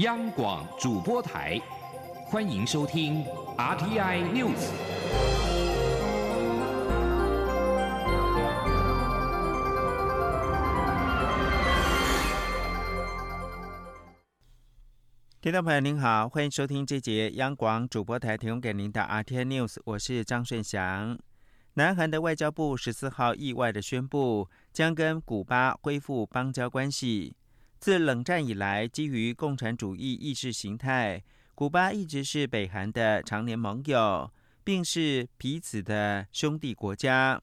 央广主播台，欢迎收听 RTI News。听众朋友您好，欢迎收听这节央广主播台提供给您的 RTI News，我是张顺祥。南韩的外交部十四号意外的宣布，将跟古巴恢复邦交关系。自冷战以来，基于共产主义意识形态，古巴一直是北韩的常年盟友，并是彼此的兄弟国家。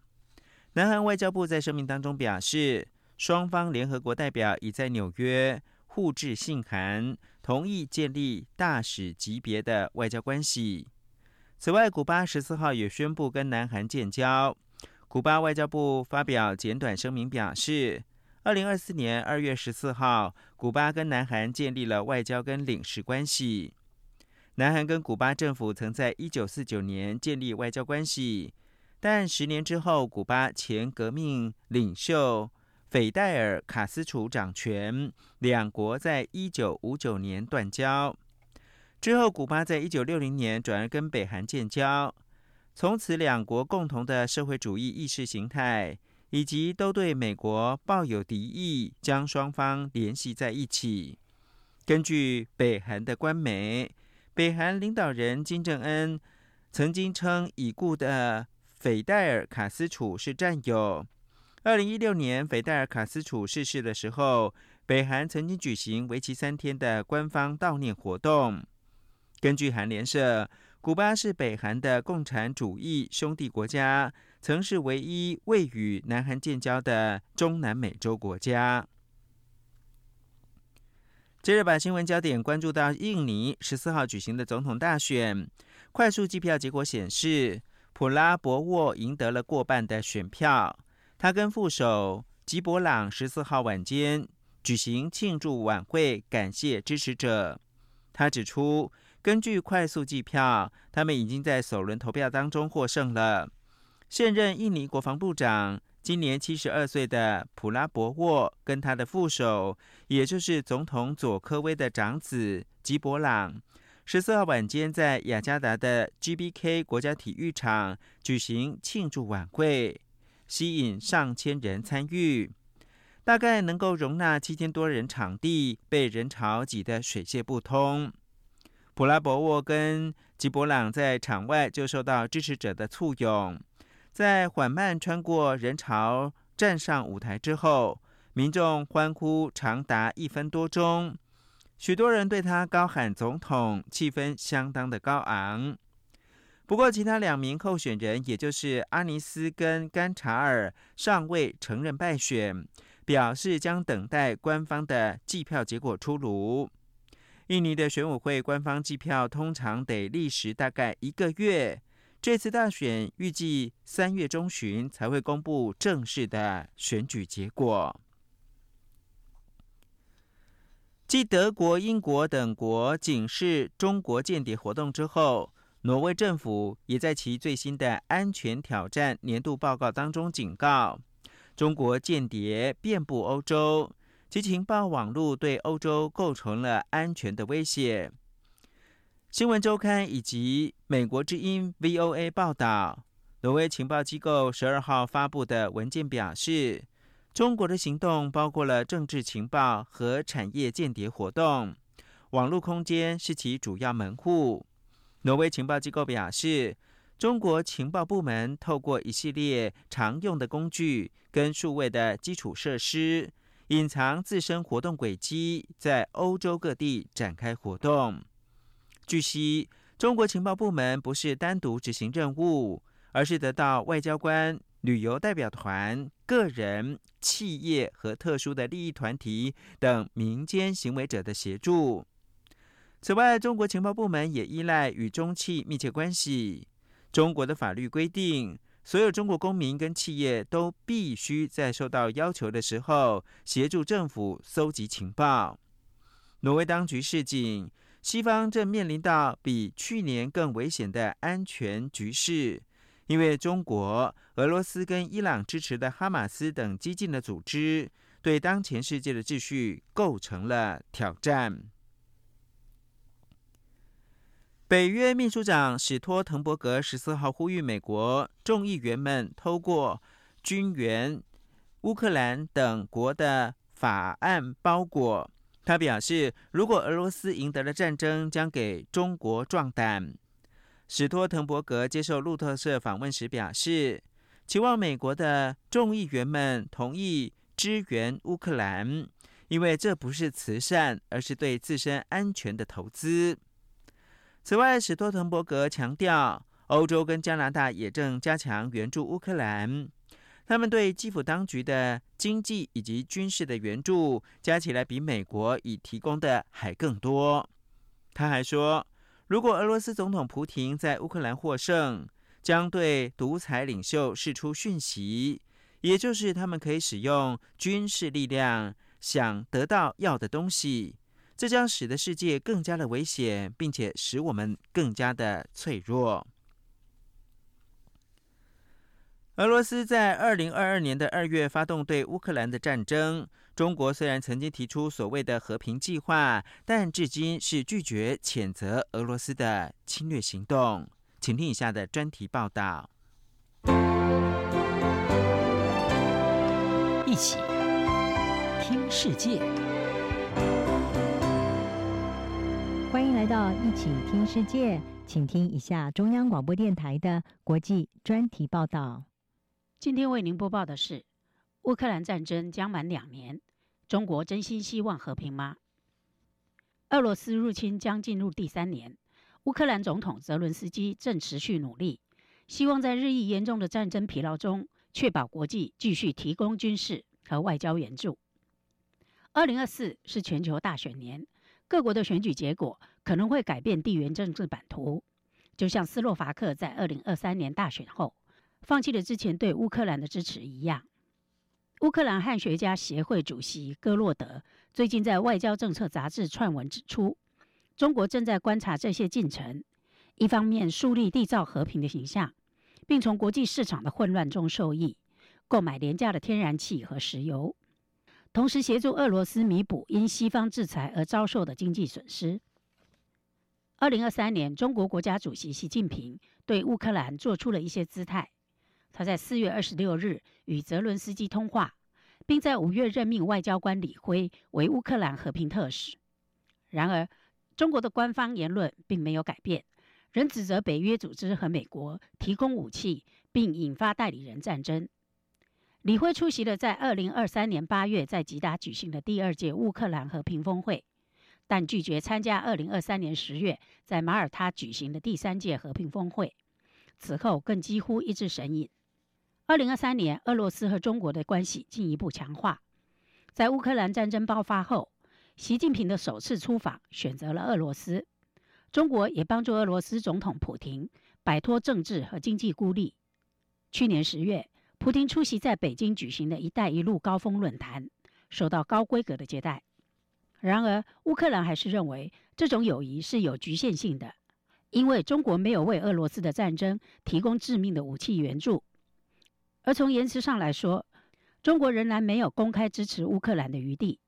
南韩外交部在声明当中表示，双方联合国代表已在纽约互致信函，同意建立大使级别的外交关系。此外，古巴十四号也宣布跟南韩建交。古巴外交部发表简短声明表示。二零二四年二月十四号，古巴跟南韩建立了外交跟领事关系。南韩跟古巴政府曾在一九四九年建立外交关系，但十年之后，古巴前革命领袖斐戴尔·卡斯楚掌权，两国在一九五九年断交。之后，古巴在一九六零年转而跟北韩建交，从此两国共同的社会主义意识形态。以及都对美国抱有敌意，将双方联系在一起。根据北韩的官媒，北韩领导人金正恩曾经称已故的斐戴尔·卡斯楚是战友。二零一六年，斐戴尔·卡斯楚逝世的时候，北韩曾经举行为期三天的官方悼念活动。根据韩联社，古巴是北韩的共产主义兄弟国家。曾是唯一未与南韩建交的中南美洲国家。接着，把新闻焦点关注到印尼十四号举行的总统大选，快速计票结果显示，普拉博沃赢得了过半的选票。他跟副手吉博朗十四号晚间举行庆祝晚会，感谢支持者。他指出，根据快速计票，他们已经在首轮投票当中获胜了。现任印尼国防部长、今年七十二岁的普拉博沃，跟他的副手，也就是总统佐科威的长子吉博朗，十四号晚间在雅加达的 GBK 国家体育场举行庆祝晚会，吸引上千人参与，大概能够容纳七千多人，场地被人潮挤得水泄不通。普拉博沃跟吉博朗在场外就受到支持者的簇拥。在缓慢穿过人潮站上舞台之后，民众欢呼长达一分多钟，许多人对他高喊“总统”，气氛相当的高昂。不过，其他两名候选人，也就是阿尼斯跟甘查尔，尚未承认败选，表示将等待官方的计票结果出炉。印尼的选委会官方计票通常得历时大概一个月。这次大选预计三月中旬才会公布正式的选举结果。继德国、英国等国警示中国间谍活动之后，挪威政府也在其最新的安全挑战年度报告当中警告：中国间谍遍布欧洲，其情报网络对欧洲构成了安全的威胁。新闻周刊以及美国之音 （VOA） 报道，挪威情报机构十二号发布的文件表示，中国的行动包括了政治情报和产业间谍活动，网络空间是其主要门户。挪威情报机构表示，中国情报部门透过一系列常用的工具跟数位的基础设施，隐藏自身活动轨迹，在欧洲各地展开活动。据悉，中国情报部门不是单独执行任务，而是得到外交官、旅游代表团、个人、企业和特殊的利益团体等民间行为者的协助。此外，中国情报部门也依赖与中企密切关系。中国的法律规定，所有中国公民跟企业都必须在受到要求的时候协助政府搜集情报。挪威当局示警。西方正面临到比去年更危险的安全局势，因为中国、俄罗斯跟伊朗支持的哈马斯等激进的组织，对当前世界的秩序构成了挑战。北约秘书长史托滕伯格十四号呼吁美国众议员们透过军援乌克兰等国的法案包裹。他表示，如果俄罗斯赢得了战争，将给中国壮胆。史托滕伯格接受路透社访问时表示，期望美国的众议员们同意支援乌克兰，因为这不是慈善，而是对自身安全的投资。此外，史托滕伯格强调，欧洲跟加拿大也正加强援助乌克兰。他们对基辅当局的经济以及军事的援助加起来，比美国已提供的还更多。他还说，如果俄罗斯总统普京在乌克兰获胜，将对独裁领袖释出讯息，也就是他们可以使用军事力量想得到要的东西。这将使得世界更加的危险，并且使我们更加的脆弱。俄罗斯在二零二二年的二月发动对乌克兰的战争。中国虽然曾经提出所谓的和平计划，但至今是拒绝谴责俄罗斯的侵略行动。请听以下的专题报道。一起听世界。欢迎来到一起听世界，请听一下中央广播电台的国际专题报道。今天为您播报的是：乌克兰战争将满两年，中国真心希望和平吗？俄罗斯入侵将进入第三年，乌克兰总统泽伦斯基正持续努力，希望在日益严重的战争疲劳中，确保国际继续提供军事和外交援助。二零二四是全球大选年。各国的选举结果可能会改变地缘政治版图，就像斯洛伐克在二零二三年大选后放弃了之前对乌克兰的支持一样。乌克兰汉学家协会主席戈洛德最近在《外交政策》杂志撰文指出，中国正在观察这些进程，一方面树立缔造和平的形象，并从国际市场的混乱中受益，购买廉价的天然气和石油。同时协助俄罗斯弥补因西方制裁而遭受的经济损失。二零二三年，中国国家主席习近平对乌克兰做出了一些姿态。他在四月二十六日与泽伦斯基通话，并在五月任命外交官李辉为乌克兰和平特使。然而，中国的官方言论并没有改变，仍指责北约组织和美国提供武器，并引发代理人战争。李辉出席了在二零二三年八月在吉达举行的第二届乌克兰和平峰会，但拒绝参加二零二三年十月在马耳他举行的第三届和平峰会。此后更几乎一直神隐。二零二三年，俄罗斯和中国的关系进一步强化。在乌克兰战争爆发后，习近平的首次出访选择了俄罗斯，中国也帮助俄罗斯总统普京摆脱政治和经济孤立。去年十月。普京出席在北京举行的一带一路高峰论坛，受到高规格的接待。然而，乌克兰还是认为这种友谊是有局限性的，因为中国没有为俄罗斯的战争提供致命的武器援助。而从言辞上来说，中国仍然没有公开支持乌克兰的余地。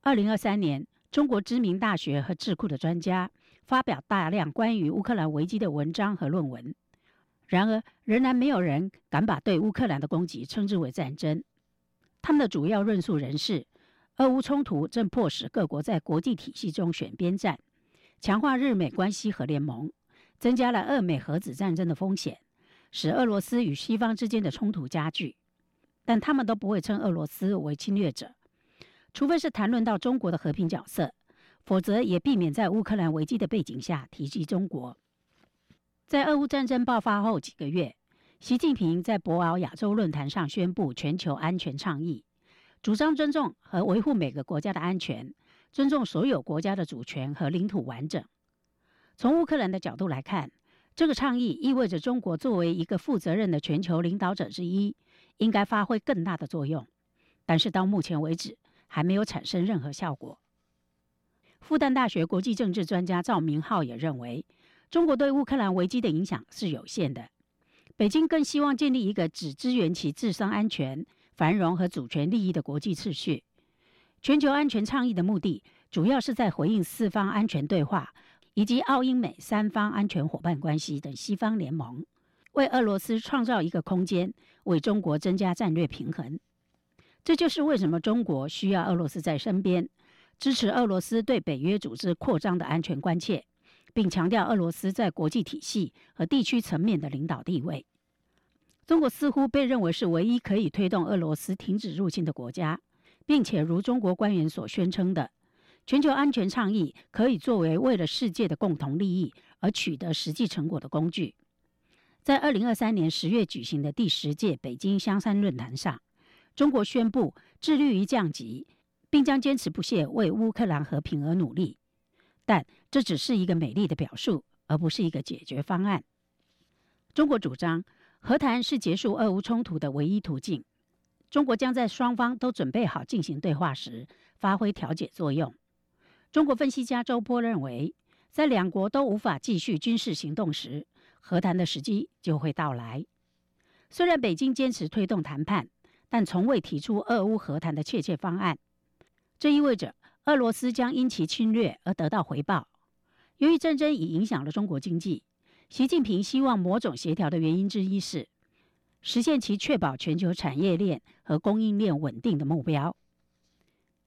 二零二三年，中国知名大学和智库的专家发表大量关于乌克兰危机的文章和论文。然而，仍然没有人敢把对乌克兰的攻击称之为战争。他们的主要论述人士，俄乌冲突正迫使各国在国际体系中选边站，强化日美关系和联盟，增加了俄美核子战争的风险，使俄罗斯与西方之间的冲突加剧。但他们都不会称俄罗斯为侵略者，除非是谈论到中国的和平角色，否则也避免在乌克兰危机的背景下提及中国。在俄乌战争爆发后几个月，习近平在博鳌亚洲论坛上宣布全球安全倡议，主张尊重和维护每个国家的安全，尊重所有国家的主权和领土完整。从乌克兰的角度来看，这个倡议意味着中国作为一个负责任的全球领导者之一，应该发挥更大的作用。但是到目前为止，还没有产生任何效果。复旦大学国际政治专家赵明浩也认为。中国对乌克兰危机的影响是有限的。北京更希望建立一个只支援其自身安全、繁荣和主权利益的国际秩序。全球安全倡议的目的，主要是在回应四方安全对话以及澳英美三方安全伙伴关系等西方联盟，为俄罗斯创造一个空间，为中国增加战略平衡。这就是为什么中国需要俄罗斯在身边，支持俄罗斯对北约组织扩张的安全关切，并强调俄罗斯在国际体系和地区层面的领导地位。中国似乎被认为是唯一可以推动俄罗斯停止入侵的国家，并且如中国官员所宣称的。全球安全倡议可以作为为了世界的共同利益而取得实际成果的工具。在二零二三年十月举行的第十届北京香山论坛上，中国宣布致力于降级，并将坚持不懈为乌克兰和平而努力。但这只是一个美丽的表述，而不是一个解决方案。中国主张和谈是结束俄乌冲突的唯一途径。中国将在双方都准备好进行对话时发挥调解作用。中国分析家周波认为，在两国都无法继续军事行动时，和谈的时机就会到来。虽然北京坚持推动谈判，但从未提出俄乌和谈的确切方案。这意味着俄罗斯将因其侵略而得到回报。由于战争已影响了中国经济，习近平希望某种协调的原因之一是实现其确保全球产业链和供应链稳定的目标。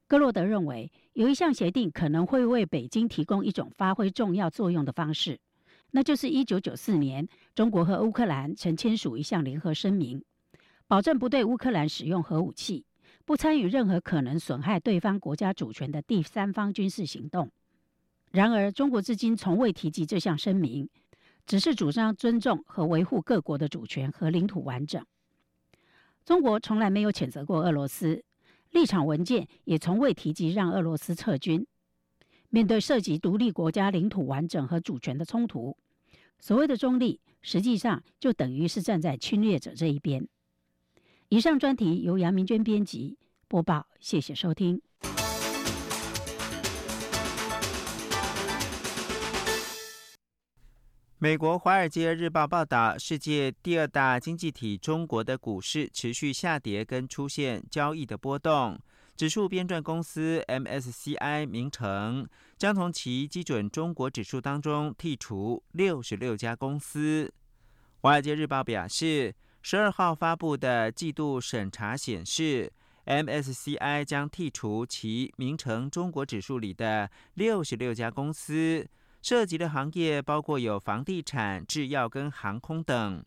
格洛德认为，有一项协定可能会为北京提供一种发挥重要作用的方式，那就是1994年中国和乌克兰曾签署一项联合声明，保证不对乌克兰使用核武器，不参与任何可能损害对方国家主权的第三方军事行动。然而，中国至今从未提及这项声明，只是主张尊重和维护各国的主权和领土完整。中国从来没有谴责过俄罗斯。立场文件也从未提及让俄罗斯撤军。面对涉及独立国家领土完整和主权的冲突，所谓的中立，实际上就等于是站在侵略者这一边。以上专题由杨明娟编辑播报，谢谢收听。美国《华尔街日报》报道，世界第二大经济体中国的股市持续下跌，跟出现交易的波动。指数编撰公司 MSCI 名称将从其基准中国指数当中剔除六十六家公司。《华尔街日报》表示，十二号发布的季度审查显示，MSCI 将剔除其名称中国指数里的六十六家公司。涉及的行业包括有房地产、制药跟航空等。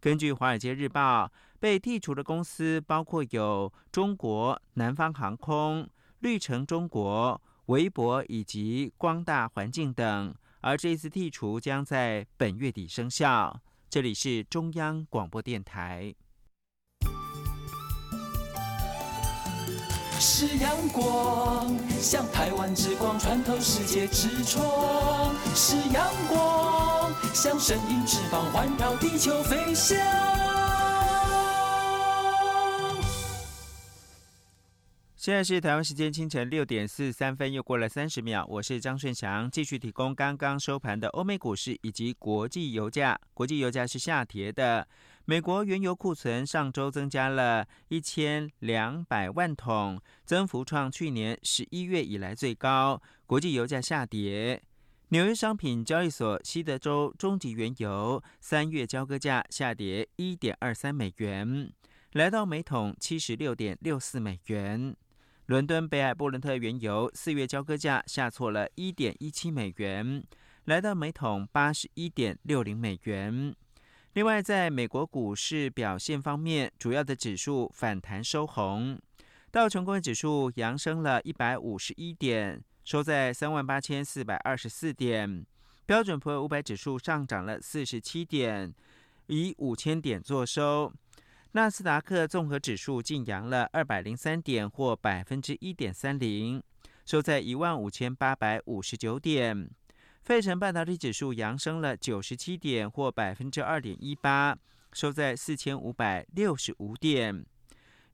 根据《华尔街日报》，被剔除的公司包括有中国南方航空、绿城中国、微博以及光大环境等。而这次剔除将在本月底生效。这里是中央广播电台。是阳光，像台湾之光穿透世界之窗；是阳光，像神鹰翅膀环绕地球飞翔。现在是台湾时间清晨六点四十三分，又过了三十秒。我是张顺祥，继续提供刚刚收盘的欧美股市以及国际油价。国际油价是下跌的。美国原油库存上周增加了一千两百万桶，增幅创去年十一月以来最高。国际油价下跌，纽约商品交易所西德州中级原油三月交割价下跌一点二三美元，来到每桶七十六点六四美元。伦敦北海布伦特原油四月交割价下挫了一点一七美元，来到每桶八十一点六零美元。另外，在美国股市表现方面，主要的指数反弹收红，道琼工业指数扬升了一百五十一点，收在三万八千四百二十四点；标准普尔五百指数上涨了四十七点，以五千点作收；纳斯达克综合指数净扬了二百零三点，或百分之一点三零，收在一万五千八百五十九点。费城半导体指数扬升了九十七点，或百分之二点一八，收在四千五百六十五点。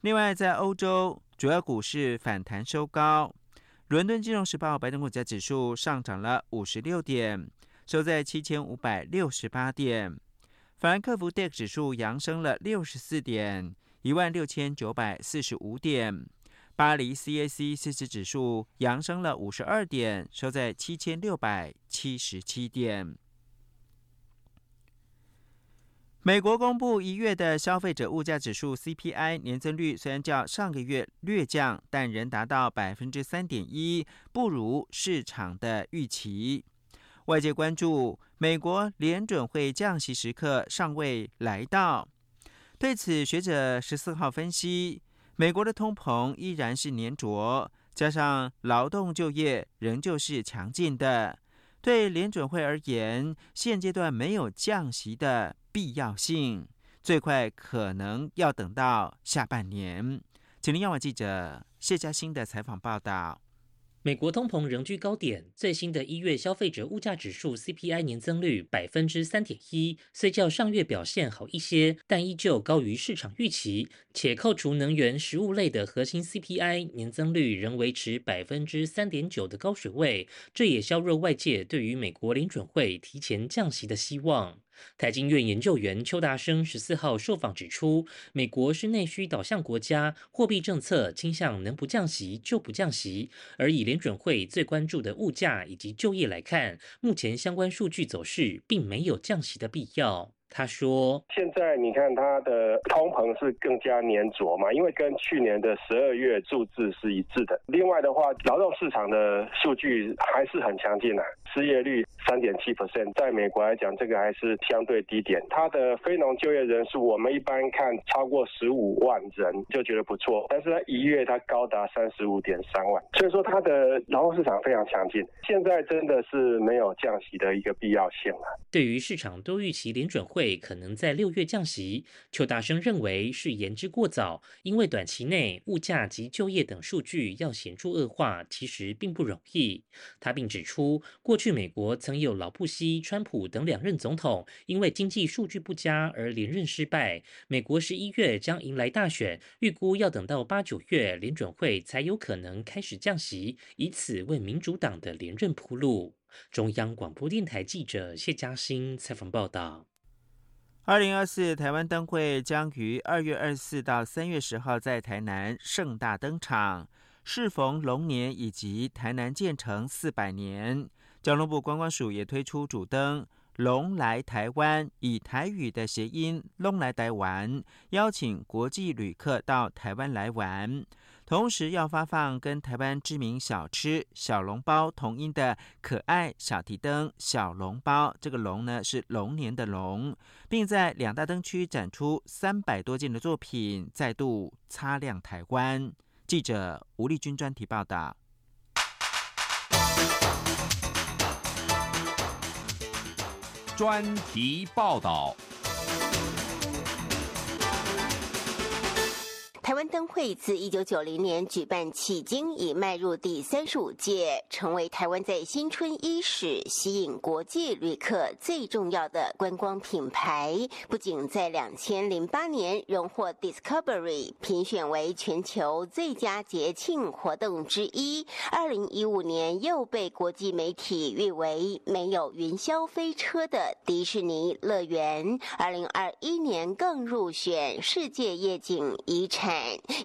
另外，在欧洲主要股市反弹收高，伦敦金融时报白等股价指数上涨了五十六点，收在七千五百六十八点。法兰克福 DAX 指数扬升了六十四点，一万六千九百四十五点。巴黎 CAC 四十指数扬升了五十二点，收在七千六百七十七点。美国公布一月的消费者物价指数 CPI 年增率虽然较上个月略降，但仍达到百分之三点一，不如市场的预期。外界关注美国联准会降息时刻尚未来到，对此学者十四号分析，美国的通膨依然是粘着，加上劳动就业仍旧是强劲的。对联准会而言，现阶段没有降息的必要性，最快可能要等到下半年。请听央网记者谢嘉欣的采访报道。美国通膨仍居高点，最新的一月消费者物价指数 CPI 年增率百分之三点一，虽较上月表现好一些，但依旧高于市场预期。且扣除能源、食物类的核心 CPI 年增率仍维持百分之三点九的高水位，这也削弱外界对于美国联准会提前降息的希望。台经院研究员邱达生十四号受访指出，美国是内需导向国家，货币政策倾向能不降息就不降息。而以联准会最关注的物价以及就业来看，目前相关数据走势并没有降息的必要。他说：“现在你看它的通膨是更加粘着嘛，因为跟去年的十二月数字是一致的。另外的话，劳动市场的数据还是很强劲啊，失业率三点七 percent，在美国来讲，这个还是相对低点。它的非农就业人数，我们一般看超过十五万人就觉得不错，但是它一月它高达三十五点三万，所以说它的劳动市场非常强劲。现在真的是没有降息的一个必要性了。对于市场都预期联准会。”会可能在六月降息，邱大生认为是言之过早，因为短期内物价及就业等数据要显著恶化，其实并不容易。他并指出，过去美国曾有老布希、川普等两任总统因为经济数据不佳而连任失败。美国十一月将迎来大选，预估要等到八九月联准会才有可能开始降息，以此为民主党的连任铺路。中央广播电台记者谢嘉欣采访报道。二零二四台湾灯会将于二月二十四到三月十号在台南盛大登场。适逢龙年以及台南建成四百年，交通部观光署也推出主灯“龙来台湾”，以台语的谐音“龙来台湾”，邀请国际旅客到台湾来玩。同时要发放跟台湾知名小吃小笼包同音的可爱小提灯小笼包，这个龙呢是龙年的龙，并在两大灯区展出三百多件的作品，再度擦亮台湾。记者吴立军专题报道。专题报道。台湾灯会自一九九零年举办迄今，已迈入第三十五届，成为台湾在新春伊始吸引国际旅客最重要的观光品牌。不仅在两千零八年荣获 Discovery 评选为全球最佳节庆活动之一，二零一五年又被国际媒体誉为没有云霄飞车的迪士尼乐园，二零二一年更入选世界夜景遗产。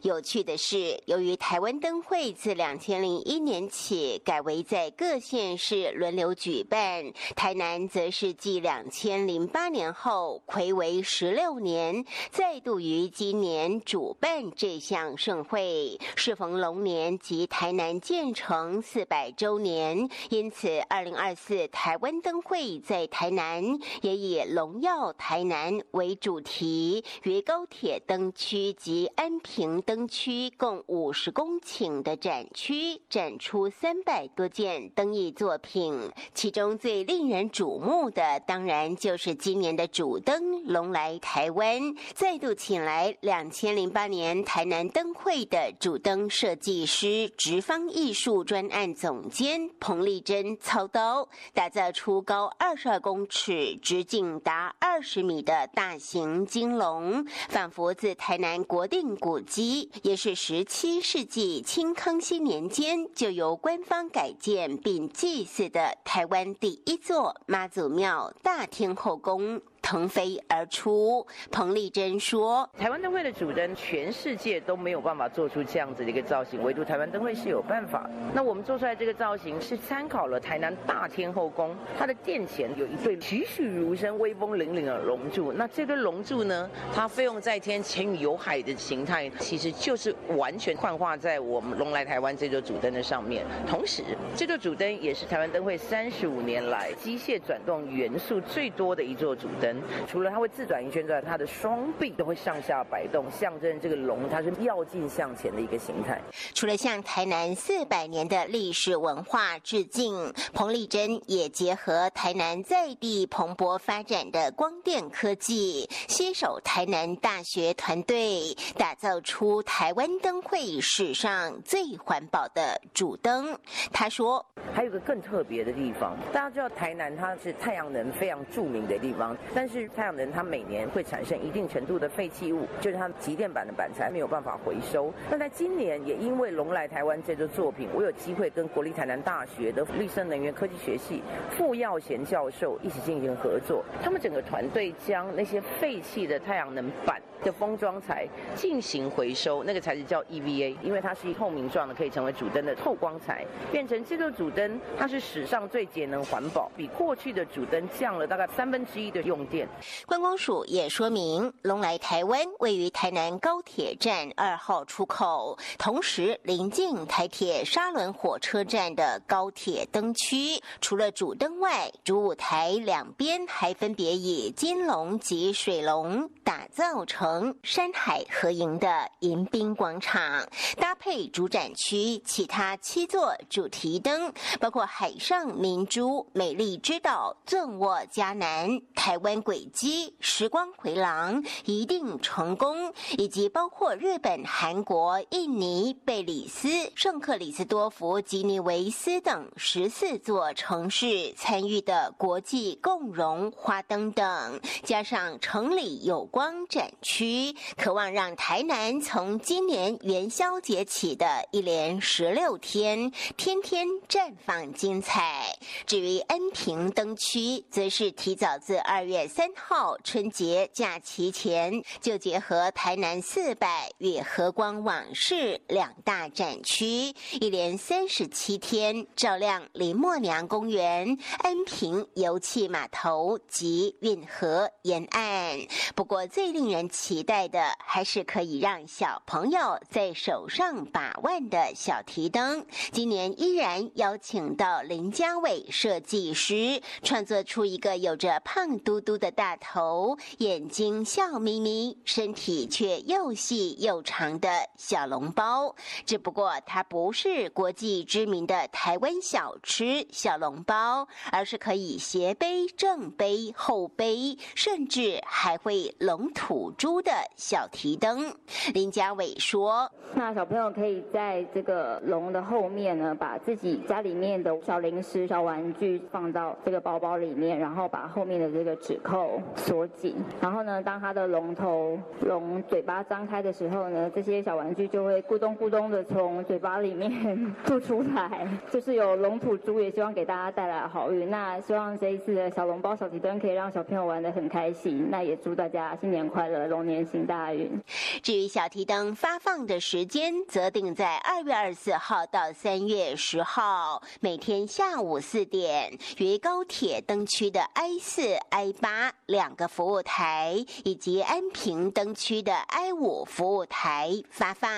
有趣的是，由于台湾灯会自两千零一年起改为在各县市轮流举办，台南则是继两千零八年后，魁为十六年，再度于今年主办这项盛会。适逢龙年及台南建成四百周年，因此二零二四台湾灯会在台南也以“荣耀台南”为主题，于高铁灯区及安。平灯区共五十公顷的展区，展出三百多件灯艺作品。其中最令人瞩目的，当然就是今年的主灯“龙来台湾”，再度请来两千零八年台南灯会的主灯设计师、直方艺术专案总监彭丽珍操刀，打造出高二十二公尺、直径达二十米的大型金龙，仿佛自台南国定古。迹也是十七世纪清康熙年间就由官方改建并祭祀的台湾第一座妈祖庙大天后宫。腾飞而出。彭丽珍说：“台湾灯会的主灯，全世界都没有办法做出这样子的一个造型，唯独台湾灯会是有办法。那我们做出来这个造型，是参考了台南大天后宫，它的殿前有一对栩栩如生、威风凛凛的龙柱。那这对龙柱呢，它飞龙在天、潜于有海的形态，其实就是完全幻化在我们龙来台湾这座主灯的上面。同时，这座主灯也是台湾灯会三十五年来机械转动元素最多的一座主灯。除了它会自转一圈之外，它的双臂都会上下摆动，象征这个龙它是要进向前的一个形态。除了向台南四百年的历史文化致敬，彭丽珍也结合台南在地蓬勃发展的光电科技，携手台南大学团队，打造出台湾灯会史上最环保的主灯。他说：“还有个更特别的地方，大家知道台南它是太阳能非常著名的地方，但但是太阳能它每年会产生一定程度的废弃物，就是它集电板的板材没有办法回收。那在今年也因为龙来台湾这个作品，我有机会跟国立台南大学的绿色能源科技学系傅耀贤教授一起进行合作，他们整个团队将那些废弃的太阳能板的封装材进行回收，那个材质叫 EVA，因为它是一透明状的，可以成为主灯的透光材，变成这个主灯，它是史上最节能环保，比过去的主灯降了大概三分之一的用电。观光署也说明，龙来台湾位于台南高铁站二号出口，同时临近台铁沙仑火车站的高铁灯区。除了主灯外，主舞台两边还分别以金龙及水龙打造成山海合营的迎宾广场，搭配主展区其他七座主题灯，包括海上明珠、美丽之岛、纵卧迦南、台湾轨迹、时光回廊、一定成功，以及包括日本、韩国、印尼、贝里斯、圣克里斯多福、吉尼维斯等十四座城市参与的国际共融花灯等，加上城里有光展区，区渴望让台南从今年元宵节起的一连十六天，天天绽放精彩。至于恩平灯区，则是提早自二月三号春节假期前，就结合台南四百与和光往事两大展区，一连三十七天照亮林默娘公园、恩平油气码头及运河沿岸。不过，最令人期期待的还是可以让小朋友在手上把玩的小提灯。今年依然邀请到林家伟设计师，创作出一个有着胖嘟嘟的大头、眼睛笑眯眯、身体却又细又长的小笼包。只不过，它不是国际知名的台湾小吃小笼包，而是可以斜背、正背、后背，甚至还会龙吐珠的小提灯。林家伟说：“那小朋友可以在这个龙的后面呢，把自己家里面的小零食、小玩具放到这个包包里面，然后把后面的这个指扣锁紧。然后呢，当它的龙头、龙嘴巴张开的时候呢，这些小玩具就会咕咚咕咚的从嘴巴里面 吐出来。就是有龙吐珠，也希望给大家带来好运。那希望这一次的小笼包、小提灯可以让小朋友玩得很开心。那也祝大家新年快乐，龙年行大运。”至于小提灯发放的时间，则定在二月二十四号到三月十号，每天下午四点，于高铁灯区的 I 四、I 八两个服务台，以及安平灯区的 I 五服务台发放。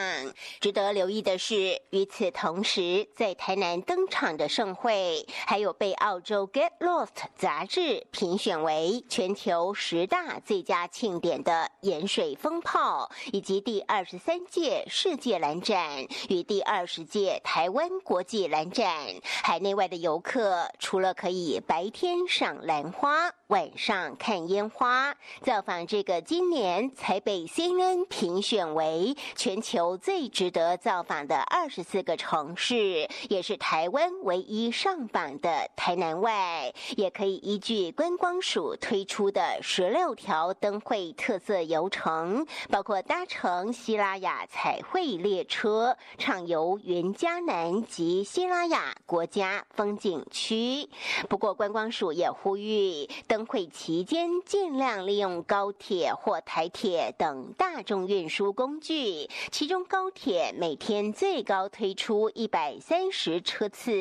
值得留意的是，与此同时，在台南登场的盛会，还有被澳洲《Get Lost》杂志评选为全球十大最佳庆典的演水风炮。以及第二十三届世界蓝展与第二十届台湾国际蓝展，海内外的游客除了可以白天赏兰花，晚上看烟花，造访这个今年才被 CNN 评选为全球最值得造访的二十四个城市，也是台湾唯一上榜的台南外，也可以依据观光署推出的十六条灯会特色游程，包括搭乘希拉雅彩绘列车，畅游云嘉南及希拉雅国家风景区。不过，观光署也呼吁灯。灯会期间，尽量利用高铁或台铁等大众运输工具。其中，高铁每天最高推出一百三十车次，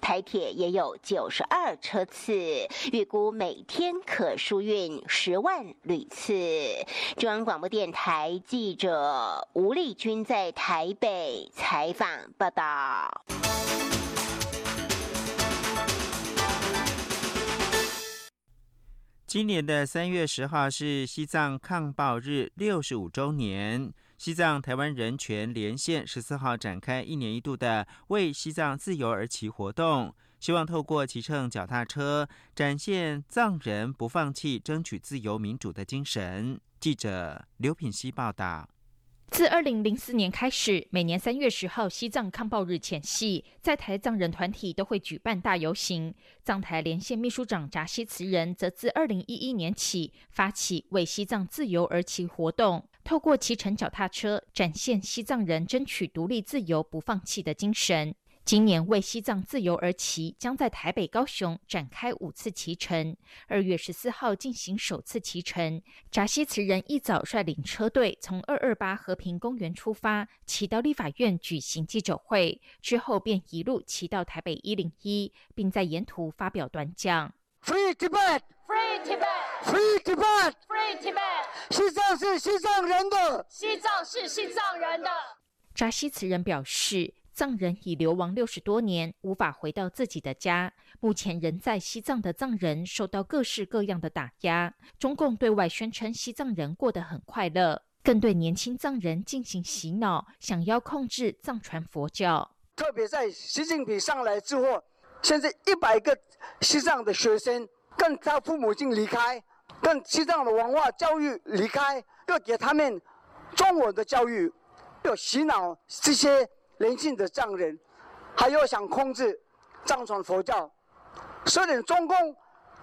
台铁也有九十二车次，预估每天可输运十万旅次。中央广播电台记者吴丽君在台北采访报道。今年的三月十号是西藏抗暴日六十五周年，西藏台湾人权连线十四号展开一年一度的为西藏自由而骑活动，希望透过骑乘脚踏车，展现藏人不放弃争取自由民主的精神。记者刘品希报道。自二零零四年开始，每年三月十号西藏抗暴日前夕，在台藏人团体都会举办大游行。藏台连线秘书长扎西慈仁则自二零一一年起发起为西藏自由而骑活动，透过骑乘脚踏车，展现西藏人争取独立自由不放弃的精神。今年为西藏自由而骑，将在台北、高雄展开五次骑乘。二月十四号进行首次骑乘，扎西慈人一早率领车队从二二八和平公园出发，骑到立法院举行记者会，之后便一路骑到台北一零一，并在沿途发表短讲。Free Tibet, Free Tibet, Free Tibet, Free Tibet。西藏是西藏人的，西藏是西藏人的。扎西慈人表示。藏人已流亡六十多年，无法回到自己的家。目前人在西藏的藏人受到各式各样的打压。中共对外宣称西藏人过得很快乐，更对年轻藏人进行洗脑，想要控制藏传佛教。特别在习近平上来之后，现在一百个西藏的学生跟他父母亲离开，跟西藏的文化教育离开，要给他们中文的教育，要洗脑这些。人性的藏人，还要想控制藏传佛教，所以中共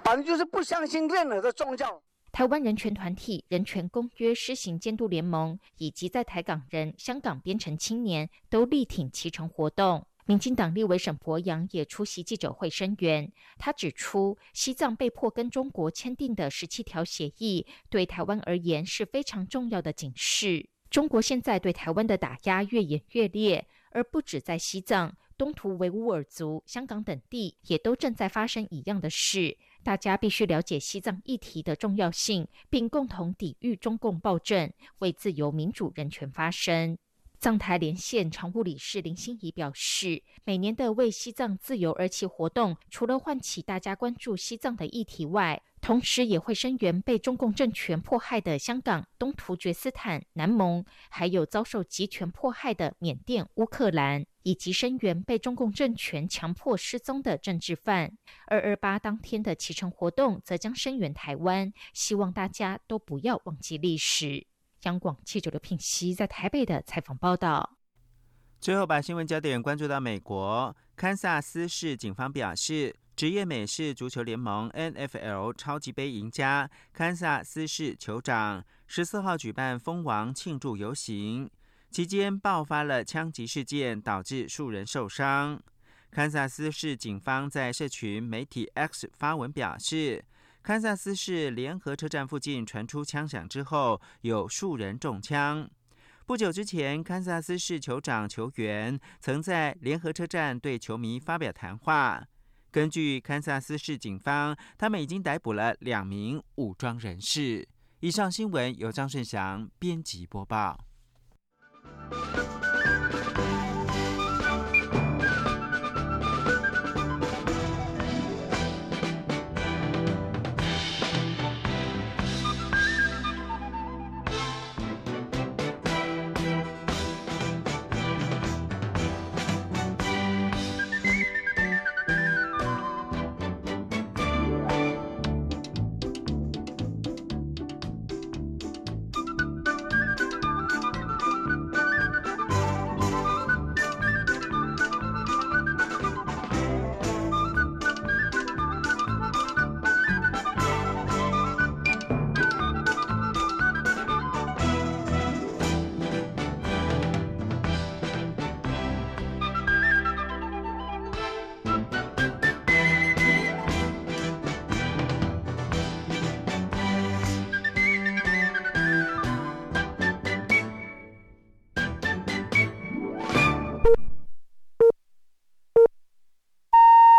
反正就是不相信任何的宗教。台湾人权团体人权公约施行监督联盟以及在台港人、香港编程青年都力挺骑乘活动。民进党立委沈博阳也出席记者会声援。他指出，西藏被迫跟中国签订的十七条协议，对台湾而言是非常重要的警示。中国现在对台湾的打压越演越烈。而不止在西藏、东土维吾尔族、香港等地，也都正在发生一样的事。大家必须了解西藏议题的重要性，并共同抵御中共暴政，为自由、民主、人权发声。藏台连线常务理事林心怡表示，每年的为西藏自由而起活动，除了唤起大家关注西藏的议题外，同时也会声援被中共政权迫害的香港、东突厥斯坦、南蒙，还有遭受集权迫害的缅甸、乌克兰，以及声援被中共政权强迫失踪的政治犯。二二八当天的启程活动，则将声援台湾，希望大家都不要忘记历史。央广记者刘品熙在台北的采访报道。最后，把新闻焦点关注到美国堪萨斯市警方表示，职业美式足球联盟 NFL 超级杯赢家堪萨斯市酋长十四号举办蜂王庆祝游行，期间爆发了枪击事件，导致数人受伤。堪萨斯市警方在社群媒体 X 发文表示。堪萨斯市联合车站附近传出枪响之后，有数人中枪。不久之前，堪萨斯市酋长球员曾在联合车站对球迷发表谈话。根据堪萨斯市警方，他们已经逮捕了两名武装人士。以上新闻由张顺祥编辑播报。